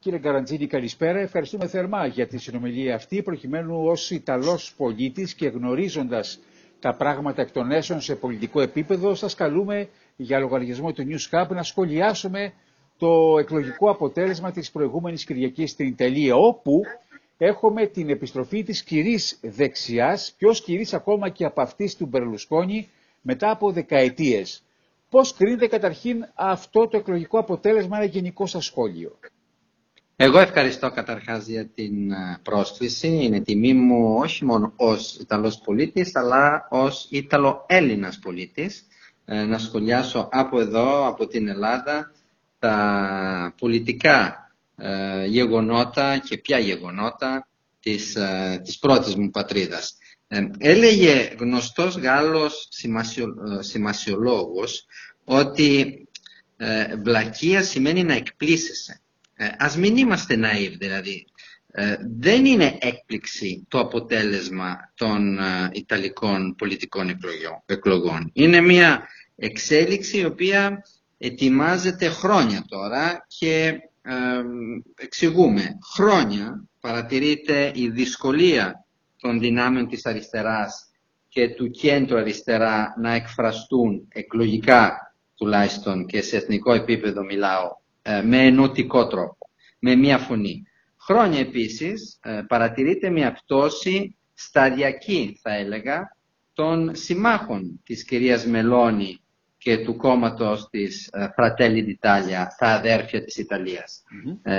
Κύριε Καραντζίνη, καλησπέρα. Ευχαριστούμε θερμά για τη συνομιλία αυτή, προκειμένου ως Ιταλός πολίτης και γνωρίζοντας τα πράγματα εκ των έσων σε πολιτικό επίπεδο, σας καλούμε για λογαριασμό του News Hub να σχολιάσουμε το εκλογικό αποτέλεσμα της προηγούμενης Κυριακής στην Ιταλία, όπου έχουμε την επιστροφή της κυρίς δεξιάς, πιο κυρίς ακόμα και από αυτής του Μπερλουσκόνη, μετά από δεκαετίες. Πώς κρίνεται καταρχήν αυτό το εκλογικό αποτέλεσμα, ένα γενικό σας σχόλιο. Εγώ ευχαριστώ καταρχάς για την ε, πρόσκληση. Είναι τιμή μου όχι μόνο ως Ιταλός πολίτης, αλλά ως Ιταλο-Έλληνας πολίτης ε, να σχολιάσω από εδώ, από την Ελλάδα, τα πολιτικά ε, γεγονότα και ποια γεγονότα της, της πρώτης μου πατρίδας. Έλεγε γνωστός Γάλλος σημασιολόγος ότι βλακεία σημαίνει να εκπλήσεσαι. Ε, ας μην είμαστε naive δηλαδή. Ε, δεν είναι έκπληξη το αποτέλεσμα των ε, Ιταλικών πολιτικών εκλογών. Είναι μια εξέλιξη η οποία ετοιμάζεται χρόνια τώρα και εξηγούμε. Χρόνια παρατηρείται η δυσκολία των δυνάμεων της αριστεράς και του κέντρου αριστερά να εκφραστούν εκλογικά τουλάχιστον και σε εθνικό επίπεδο μιλάω ε, με ενωτικό τρόπο, με μία φωνή. Χρόνια επίσης ε, παρατηρείται μια πτώση σταδιακή θα έλεγα των συμμάχων της κυρίας Μελώνη και του κόμματος της ε, Fratelli d'Italia, τα αδέρφια της ιταλιας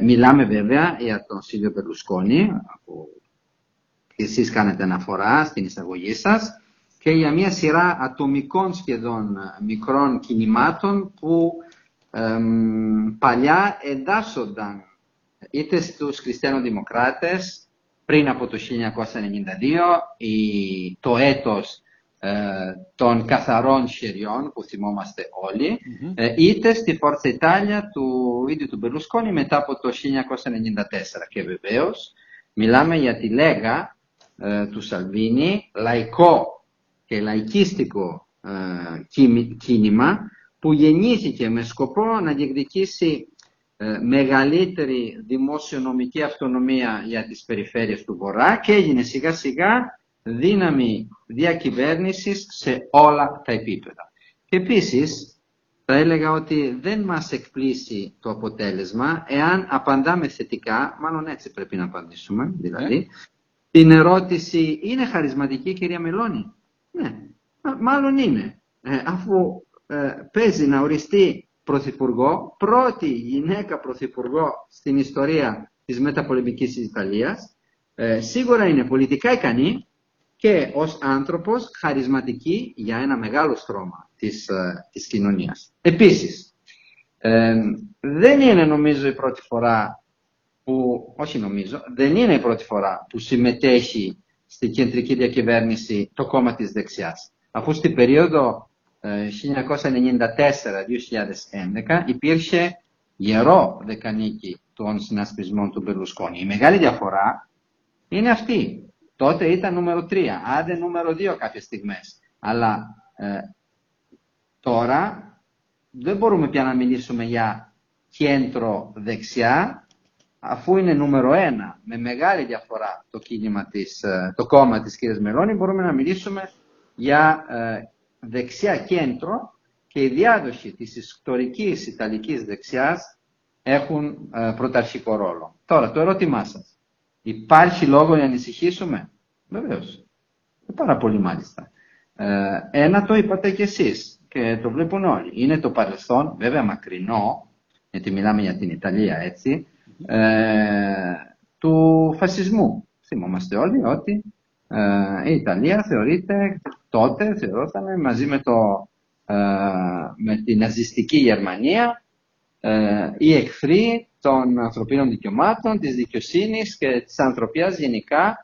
μιλάμε βέβαια για τον Σίλιο Περλουσκόνη, που εσείς κάνετε αναφορά στην εισαγωγή σας, και για μια σειρά ατομικών σχεδόν μικρών κινημάτων που παλιά εντάσσονταν είτε στους χριστιανοδημοκράτες πριν από το 1992 η, το έτος ε, των καθαρών χεριών που θυμόμαστε ε, είτε στη Φόρτσα Ιτάλια του ίδιου του Μπερλουσκόνη μετά από το 1994 και βεβαίως μιλάμε για τη Λέγα ε, του Σαλβίνη λαϊκό και λαϊκίστικο κίνημα που γεννήθηκε με σκοπό να διεκδικήσει ε, μεγαλύτερη δημοσιονομική αυτονομία για τις περιφέρειες του Βορρά και έγινε σιγά σιγά δύναμη διακυβέρνησης σε όλα τα επίπεδα. Και επίσης θα έλεγα ότι δεν μας εκπλήσει το αποτέλεσμα εάν απαντάμε θετικά, μάλλον έτσι πρέπει να απαντήσουμε δηλαδή, ναι. την ερώτηση είναι χαρισματική κυρία Μελώνη; Ναι, μάλλον είναι. Ε, αφού ε, παίζει να οριστεί πρωθυπουργό, πρώτη γυναίκα πρωθυπουργό στην ιστορία της μεταπολεμικής Ιταλίας. Ε, σίγουρα είναι πολιτικά ικανή και ως άνθρωπος χαρισματική για ένα μεγάλο στρώμα της, ε, της κοινωνίας. Επίσης, δεν είναι νομίζω η πρώτη φορά που, όχι νομίζω, δεν είναι η πρώτη φορά που συμμετέχει στη κεντρική διακυβέρνηση το κόμμα της δεξιάς. Αφού στην περίοδο 1994-2011 υπήρχε γερό δεκανίκη των συνασπισμών του Μπερλουσκόνη. Η μεγάλη διαφορά είναι αυτή. Τότε ήταν νούμερο 3, άντε νούμερο 2 κάποιες στιγμές. Αλλά ε, τώρα δεν μπορούμε πια να μιλήσουμε για κέντρο δεξιά, αφού είναι νούμερο 1 με μεγάλη διαφορά το, κίνημα της, ε, το κόμμα της κ. Μελώνη, μπορούμε να μιλήσουμε για ε, δεξιά κέντρο και η διάδοση της ιστορικής Ιταλικής δεξιάς έχουν ε, πρωταρχικό ρόλο. Τώρα, το ερώτημά σας. Υπάρχει λόγο να ανησυχήσουμε; Βεβαίως. Πάρα πολύ μάλιστα. Ε, ένα το είπατε κι εσείς και το βλέπουν όλοι. Είναι το παρελθόν, βέβαια μακρινό, γιατί μιλάμε για την Ιταλία έτσι, ε, του φασισμού. Θυμόμαστε όλοι ότι ε, η Ιταλία θεωρείται τότε, θεωρόταν μαζί με, το, ε, με την ναζιστική Γερμανία ε, οι εχθροί των ανθρωπίνων δικαιωμάτων, της δικαιοσύνης και της ανθρωπιάς γενικά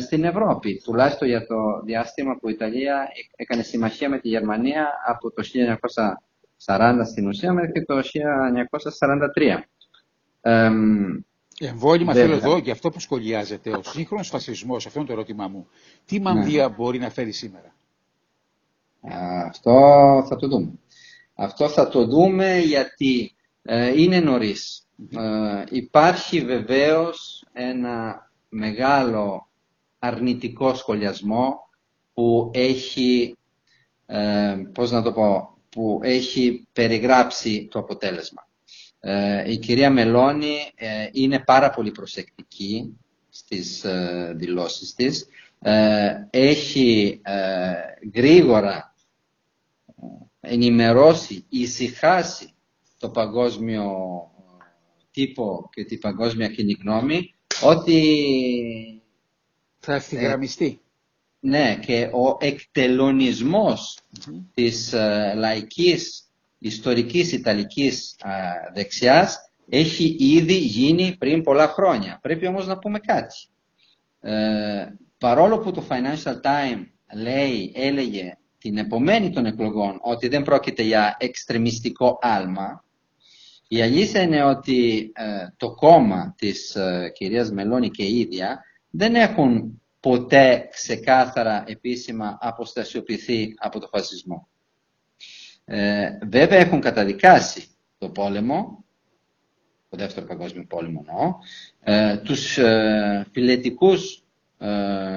στην Ευρώπη. Τουλάχιστον για το διάστημα που η Ιταλία έκανε συμμαχία με τη Γερμανία από το 1940 στην ουσία μέχρι το 1943. Εμβόλυμα θέλω εδώ για αυτό που σχολιάζεται. Ο σύγχρονος φασισμός, αυτό είναι το ερώτημά μου. Τι ναι. μανδύα μπορεί να φέρει σήμερα; Αυτό θα το δούμε. Αυτό θα το δούμε γιατί ε, είναι νωρίς Ε, υπάρχει βεβαίως ένα μεγάλο αρνητικό σχολιασμό που έχει, ε, πώς να το πω, που έχει περιγράψει το αποτέλεσμα. Ε, η κυρία Μελώνη ε, είναι πάρα πολύ προσεκτική στις ε, δηλώσεις της. Έχει γρήγορα ενημερώσει, ησυχάσει το παγκόσμιο τύπο και την παγκόσμια κοινή γνώμη ότι θα ευθυγραμμιστεί. ναι, και ο εκτελονισμός της λαϊκής ιστορικής Ιταλικής α, δεξιάς έχει ήδη γίνει πριν πολλά χρόνια. Πρέπει όμως να πούμε κάτι. Ε, παρόλο που το Financial Times λέει, έλεγε την επομένη των εκλογών ότι δεν πρόκειται για εξτρεμιστικό άλμα, η αλήθεια είναι ότι ε, το κόμμα της ε, κυρίας Μελώνη και η ίδια δεν έχουν ποτέ ξεκάθαρα επίσημα αποστασιοποιηθεί από το φασισμό. Ε, βέβαια έχουν καταδικάσει το πόλεμο, το δεύτερο παγκόσμιο πόλεμο εννοώ, ε, τους ε, φιλετικούς ε,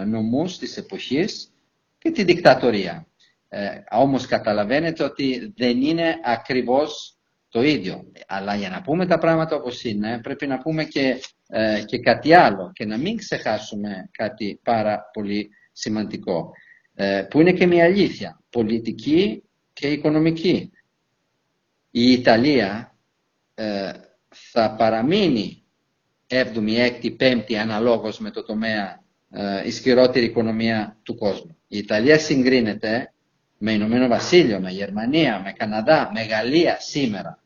νομούς της εποχής και τη δικτατορία. Ε, όμως καταλαβαίνετε ότι δεν είναι ακριβώς το ίδιο. Αλλά για να πούμε τα πράγματα όπως είναι πρέπει να πούμε και, ε, και κάτι άλλο και να μην ξεχάσουμε κάτι πάρα πολύ σημαντικό που είναι και μια αλήθεια. Πολιτική και οικονομική. Η Ιταλία ε, θα παραμείνει 7η, 6η, 5η αναλόγως με το τομέα ε, ισχυρότερη οικονομία του κόσμου. Η Ιταλία συγκρίνεται με Ηνωμένο Βασίλειο, με Γερμανία, με Καναδά, με Γαλλία σήμερα.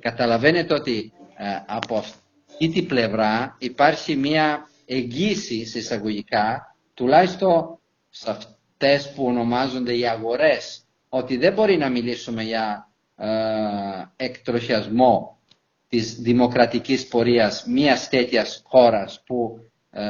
Καταλαβαίνετε ότι ε, από αυτή την πλευρά υπάρχει μια εγγύηση σε εισαγωγικά, τουλάχιστον σε αυτές που ονομάζονται οι αγορές ότι δεν μπορεί να μιλήσουμε για ε, εκτροχιασμό της δημοκρατικής πορείας μιας τέτοιας χώρας που ε,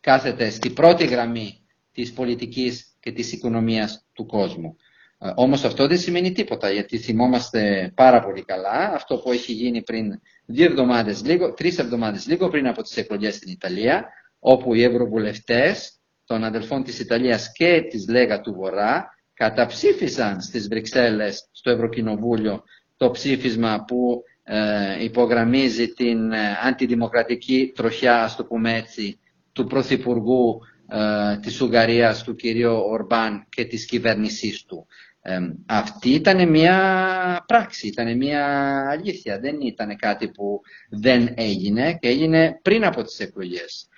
κάθεται στη πρώτη γραμμή της πολιτικής και της οικονομίας του κόσμου. Ε, όμως αυτό δεν σημαίνει τίποτα, γιατί θυμόμαστε πάρα πολύ καλά αυτό που έχει γίνει πριν δύο εβδομάδες, λίγο, τρεις εβδομάδες, λίγο πριν από τις εκλογές στην Ιταλία, όπου οι ευρωβουλευτές των αδελφών της Ιταλίας και της Λέγα του Βορρά καταψήφισαν στις Βρυξέλλες, στο Ευρωκοινοβούλιο, το ψήφισμα που ε, υπογραμμίζει την ε, αντιδημοκρατική τροχιά, ας το πούμε έτσι, του Πρωθυπουργού ε, της Ουγγαρίας, του κυρίου Ορμπάν και της κυβέρνησής του. Ε, αυτή ήταν μια πράξη, ήταν μια αλήθεια, δεν ήταν κάτι που δεν έγινε και έγινε πριν από τις εκλογές.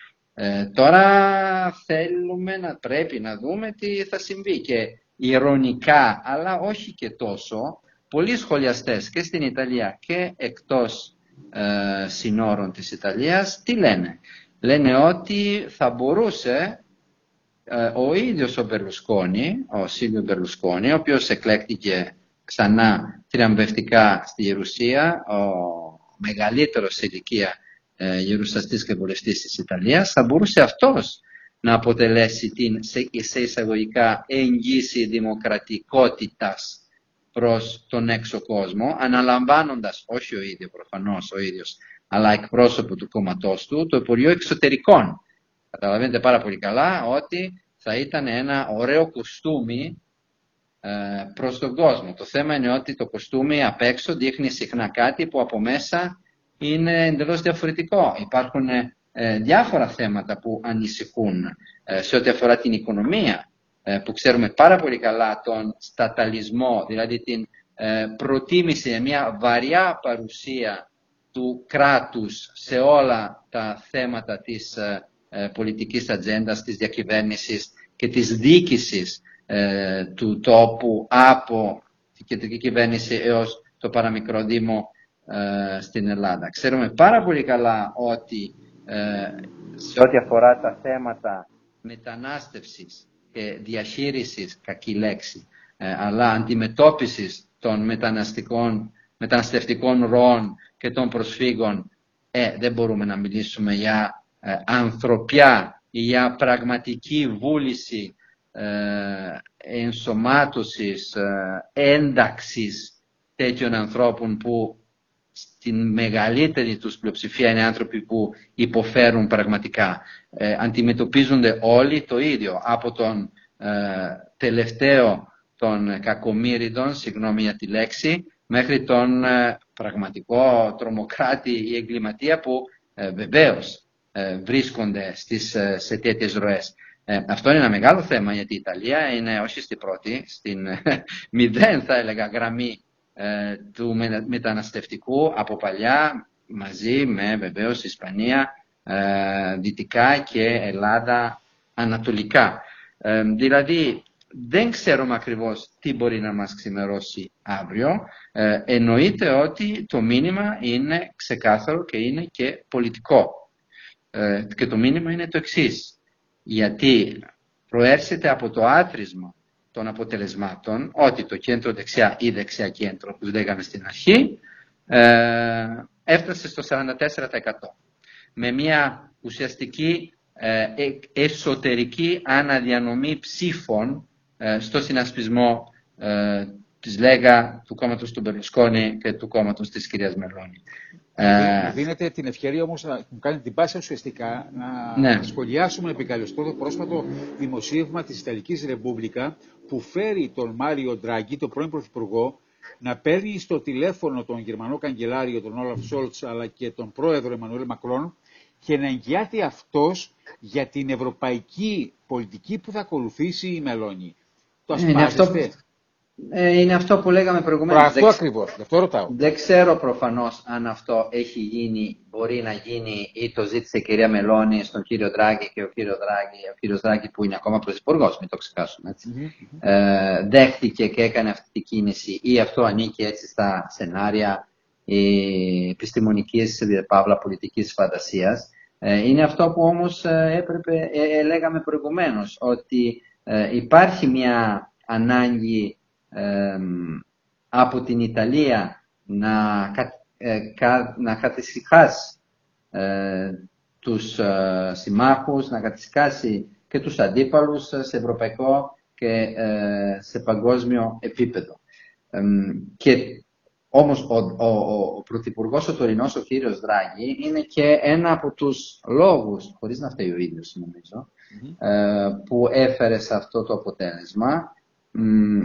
τώρα θέλουμε να πρέπει να δούμε τι θα συμβεί και ηρωνικά, αλλά όχι και τόσο, πολλοί σχολιαστές και στην Ιταλία και εκτός ε, συνόρων της Ιταλίας, τι λένε; Λένε ότι θα μπορούσε ε, ο ίδιος ο Μπερλουσκόνη, ο Σίλιο Μπερλουσκόνη, ο οποίος εκλέκτηκε ξανά τριαμβευτικά στη Γερουσία, ο μεγαλύτερος σε ηλικία ε, γερουσιαστής και βουλευτής της Ιταλίας, θα μπορούσε αυτός να αποτελέσει την σε εισαγωγικά εγγύηση δημοκρατικότητας προς τον έξω κόσμο, αναλαμβάνοντας, όχι ο ίδιος προφανώς ο ίδιος, αλλά εκπρόσωπο του κόμματός του, το Υπουργείο Εξωτερικών. Καταλαβαίνετε πάρα πολύ καλά ότι θα ήταν ένα ωραίο κοστούμι ε, προς τον κόσμο. Το θέμα είναι ότι το κοστούμι απ' έξω δείχνει συχνά κάτι που από μέσα είναι εντελώς διαφορετικό. Υπάρχουν ε, διάφορα θέματα που ανησυχούν ε, σε ό,τι αφορά την οικονομία, ε, που ξέρουμε πάρα πολύ καλά τον σταταλισμό, δηλαδή την προτίμηση, μια βαριά παρουσία του κράτους σε όλα τα θέματα της πολιτικής ατζέντας, της διακυβέρνησης και της διοίκησης του τόπου από την κεντρική κυβέρνηση έως το παραμικρό δήμο στην Ελλάδα. Ξέρουμε πάρα πολύ καλά ότι ε, σε ό,τι αφορά τα θέματα μετανάστευσης και διαχείρισης, κακή λέξη, ε, αλλά αντιμετώπισης των μεταναστικών, μεταναστευτικών ροών και των προσφύγων, ε, δεν μπορούμε να μιλήσουμε για ε, ανθρωπιά ή για πραγματική βούληση ε, ενσωμάτωσης, ένταξης τέτοιων ανθρώπων που στην μεγαλύτερη τους πλειοψηφία είναι άνθρωποι που υποφέρουν πραγματικά. Ε, αντιμετωπίζονται όλοι το ίδιο, από τον ε, τελευταίο των κακομύριδων, συγγνώμη για τη λέξη, μέχρι τον ε, πραγματικό τρομοκράτη ή εγκληματία που ε, βεβαίως ε, βρίσκονται στις, σε τέτοιες ροές. αυτό είναι ένα μεγάλο θέμα γιατί η Ιταλία είναι όχι στην πρώτη, στην μηδέν θα έλεγα γραμμή του μεταναστευτικού από παλιά μαζί με βεβαίως Ισπανία, Δυτικά και Ελλάδα Ανατολικά. δηλαδή δεν ξέρουμε ακριβώς τι μπορεί να μας ξημερώσει αύριο. Ε, εννοείται ότι το μήνυμα είναι ξεκάθαρο και είναι και πολιτικό. Ε, και το μήνυμα είναι το εξής. Γιατί προέρχεται από το άθροισμα των αποτελεσμάτων ότι το κέντρο δεξιά ή δεξιά κέντρο που λέγαμε στην αρχή ε, έφτασε στο 44% με μια ουσιαστική ε, εσωτερική αναδιανομή ψήφων ε, στο συνασπισμό ε, της Λέγα, του κόμματος του Μπερλουσκόνη και του κόμματος της κυρίας Μελώνη. Ε, δίνετε την ευκαιρία όμως να μου κάνετε την πάση ουσιαστικά να ναι. σχολιάσουμε επικαλεστώ το πρόσφατο δημοσίευμα της Ιταλικής Ρεμπούμπλικα που φέρει τον Μάριο Ντράγκη, τον πρώην Πρωθυπουργό, να παίρνει στο τηλέφωνο τον Γερμανό Καγκελάριο, τον Όλαφ Σόλτς, αλλά και τον πρόεδρο Εμμανουέλ Μακρόν και να εγγυάται αυτός για την ευρωπαϊκή πολιτική που θα ακολουθήσει η Μελώνη. Το είναι αυτό, ε, είναι αυτό που λέγαμε προηγουμένως. Αυτό δεν, ακριβώς, αυτό ρωτάω. Δεν ξέρω προφανώς αν αυτό έχει γίνει, μπορεί να γίνει ή το ζήτησε η κυρία Μελώνη στον κύριο Δράγκη και ο κύριο Δράγκη, ο κύριος Δράγκη που είναι ακόμα πρωθυπουργός, μην το ξεχάσουμε έτσι. Mm-hmm. Ε, δέχτηκε και έκανε αυτή τη κίνηση ή αυτό ανήκει έτσι στα σενάρια επιστημονικής, παύλα πολιτικής φαντασίας. Ε, είναι αυτό που όμως ε, έπρεπε, ε, λέγαμε προηγουμένως, ότι ε, υπάρχει μια ανάγκη από την Ιταλία να, ε, να κατησυχάσει ε, τους ε, συμμάχους, να κατησυχάσει και τους αντίπαλους σε ευρωπαϊκό και σε παγκόσμιο επίπεδο. και όμως ο, ο, ο Πρωθυπουργός ο τωρινός, ο κύριος Δράγη, είναι και ένα από τους λόγους, χωρίς να φταίει ο ίδιος νομίζω, ε, που έφερε σε αυτό το αποτέλεσμα.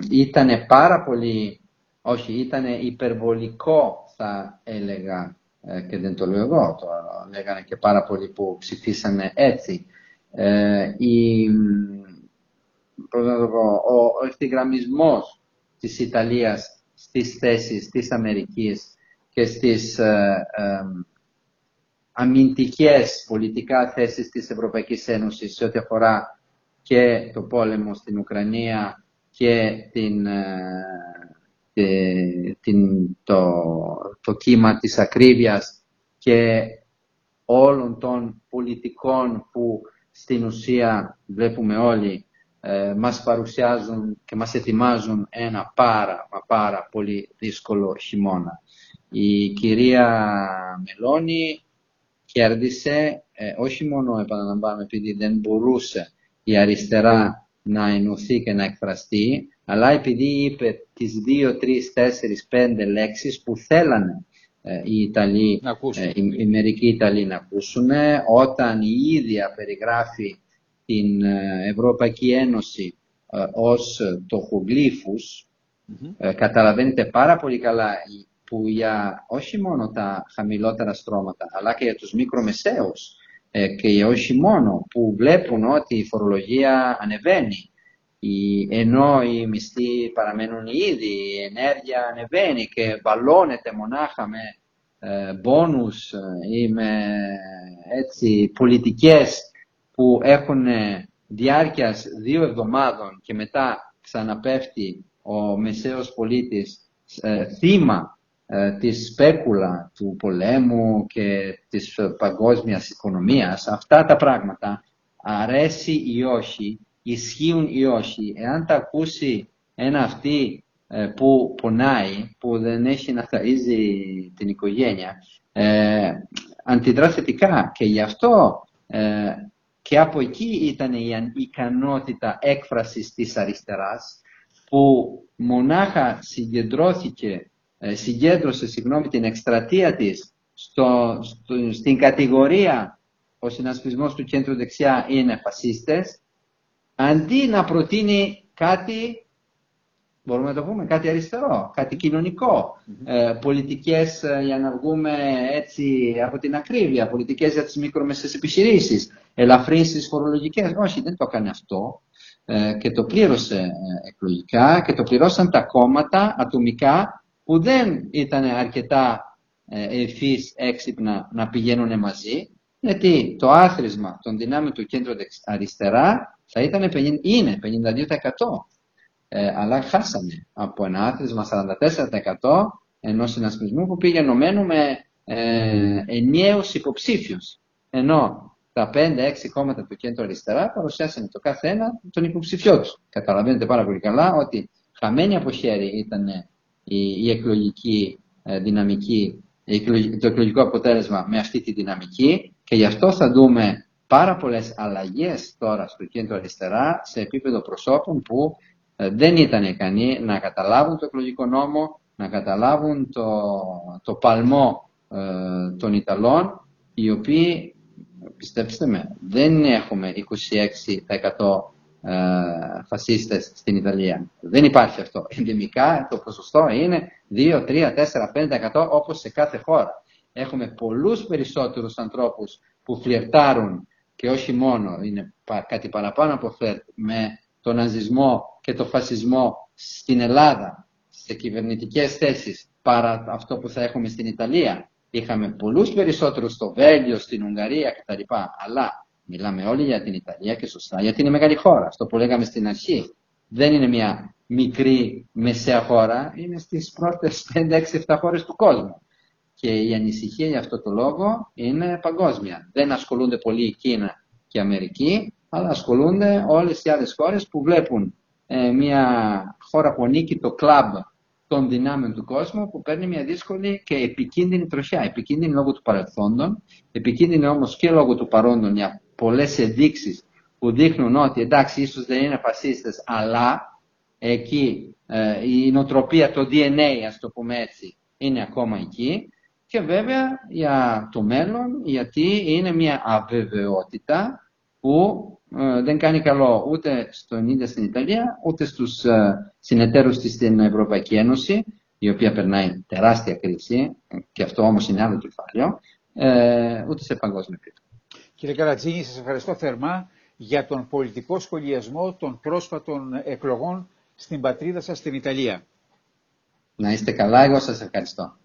Ήταν πάρα πολύ, όχι, ήταν υπερβολικό θα έλεγα ε, και δεν το λέω εγώ, το λέγανε και πάρα πολλοί που ψηφίσανε έτσι. Ε, η, ο, ο ευθυγραμμισμός της Ιταλίας στις θέσεις της Αμερικής και στις ε, αμυντικές πολιτικά θέσεις της Ευρωπαϊκής Ένωσης σε ό,τι αφορά και το πόλεμο στην Ουκρανία και την, ε, την, το, το κύμα της ακρίβειας και όλων των πολιτικών που στην ουσία βλέπουμε όλοι ε, μας παρουσιάζουν και μας ετοιμάζουν ένα πάρα, πάρα πολύ δύσκολο χειμώνα. Η κυρία Μελώνη κέρδισε ε, όχι μόνο επαναλαμβάνω επειδή δεν μπορούσε η αριστερά να ενωθεί και να εκφραστεί, αλλά επειδή είπε τις δύο, τρεις, τέσσερις, πέντε λέξεις που θέλανε ε, οι Ιταλοί, ε, οι, οι μερικοί Ιταλοί να ακούσουν, όταν η ίδια περιγράφει την ε, Ευρωπαϊκή Ένωση ε, ως τοχογλύφους, mm-hmm. καταλαβαίνετε πάρα πολύ καλά που για όχι μόνο τα χαμηλότερα στρώματα, αλλά και για τους μικρομεσαίους ε, και όχι μόνο που βλέπουν ότι η φορολογία ανεβαίνει, η, ενώ οι μισθοί παραμένουν ήδη, η ενέργεια ανεβαίνει και βαλώνεται μονάχα με ε, μπόνους ε, ή με έτσι, πολιτικές που έχουν διάρκειας δύο εβδομάδων και μετά ξαναπέφτει ο μεσαίος πολίτης θύμα ε, τη σπέκουλα του πολέμου και της παγκόσμιας οικονομίας, αυτά τα πράγματα αρέσει ή όχι, ισχύουν ή όχι, εάν τα ακούσει ένα αυτή ε, που πονάει, που δεν έχει να θαΐζει την οικογένεια, ε, αντιδρά θετικά. Και γι' αυτό ε, και από εκεί ήταν η ικανότητα έκφρασης της αριστεράς που μονάχα συγκεντρώθηκε ε, συγκέντρωσε συγγνώμη, την εκστρατεία της στο, στην κατηγορία ο συνασπισμός του κέντρου δεξιά είναι φασίστες, αντί να προτείνει κάτι, μπορούμε να το πούμε, κάτι αριστερό, κάτι ε, πολιτικές ε, για να βγούμε έτσι από την ακρίβεια, πολιτικές για τις μικρομεσαίες επιχειρήσεις, ελαφρύνσεις φορολογικές. Όχι, δεν το έκανε αυτό. Ε, και το πλήρωσε ε, εκλογικά και το πληρώσαν τα κόμματα ατομικά που δεν ήταν αρκετά ευθύς έξυπνα να πηγαίνουν μαζί γιατί το άθροισμα των δυνάμεων του κέντρου αριστερά θα ήταν 50, είναι 52%. Ε, αλλά χάσαμε από ένα άθροισμα 44% ενός συνασπισμού που πήγε ενωμένο με ε, ενιαίους υποψήφιους. Ενώ τα 5-6 κόμματα του κέντρου αριστερά παρουσιάσανε το κάθε ένα τον υποψηφιό τους. Καταλαβαίνετε πάρα πολύ καλά ότι χαμένη από χέρι ήταν η, η εκλογική ε, δυναμική, το εκλογικό αποτέλεσμα με αυτή τη δυναμική και γι' αυτό θα δούμε πάρα πολλές αλλαγές τώρα στο κέντρο αριστερά σε επίπεδο προσώπων που ε, δεν ήταν ικανοί να καταλάβουν το εκλογικό νόμο, να καταλάβουν το, το παλμό ε, των Ιταλών, οι οποίοι, πιστέψτε με, δεν έχουμε 26% ε, φασίστες στην Ιταλία. Δεν υπάρχει αυτό. Ενδεμικά το ποσοστό είναι 2, 3, 4, 5% όπως σε κάθε χώρα. Έχουμε πολλούς περισσότερους ανθρώπους που φλιρτάρουν και όχι μόνο, είναι κάτι παραπάνω από φλερτ, με τον ναζισμό και τον φασισμό στην Ελλάδα, σε κυβερνητικές θέσεις, παρά αυτό που θα έχουμε στην Ιταλία. Είχαμε πολλούς περισσότερους στο Βέλγιο, στην Ουγγαρία κτλ. Αλλά μιλάμε όλοι για την Ιταλία και σωστά, γιατί είναι μεγάλη χώρα. Αυτό που λέγαμε στην αρχή. Δεν είναι μια μικρή μεσαία χώρα, είναι στις πρώτες 5-6-7 χώρες του κόσμου. Και η ανησυχία για αυτό το λόγο είναι παγκόσμια. Δεν ασχολούνται πολύ η Κίνα και η Αμερική, αλλά ασχολούνται όλες οι άλλες χώρες που βλέπουν ε, μια χώρα που ανήκει το κλαμπ των δυνάμεων του κόσμου που παίρνει μια δύσκολη και επικίνδυνη τροχιά. Επικίνδυνη λόγω του παρελθόντων, επικίνδυνη όμως και λόγω του παρόντων για πολλές ενδείξεις που δείχνουν ότι εντάξει ίσως δεν είναι φασίστες αλλά εκεί ε, η νοοτροπία, το DNA ας το πούμε έτσι είναι ακόμα εκεί και βέβαια για το μέλλον γιατί είναι μια αβεβαιότητα που ε, δεν κάνει καλό ούτε στον ίδιο στην Ιταλία, ούτε στους ε, συνεταίρους της στην Ευρωπαϊκή Ένωση, η οποία περνάει τεράστια κρίση, και αυτό όμως είναι άλλο κεφάλαιο, ε, ούτε σε παγκόσμιο επίπεδο. Κύριε Καρατζίνη, σας ευχαριστώ θερμά για τον πολιτικό σχολιασμό των πρόσφατων εκλογών στην πατρίδα σας στην Ιταλία. Να είστε καλά, εγώ σας ευχαριστώ.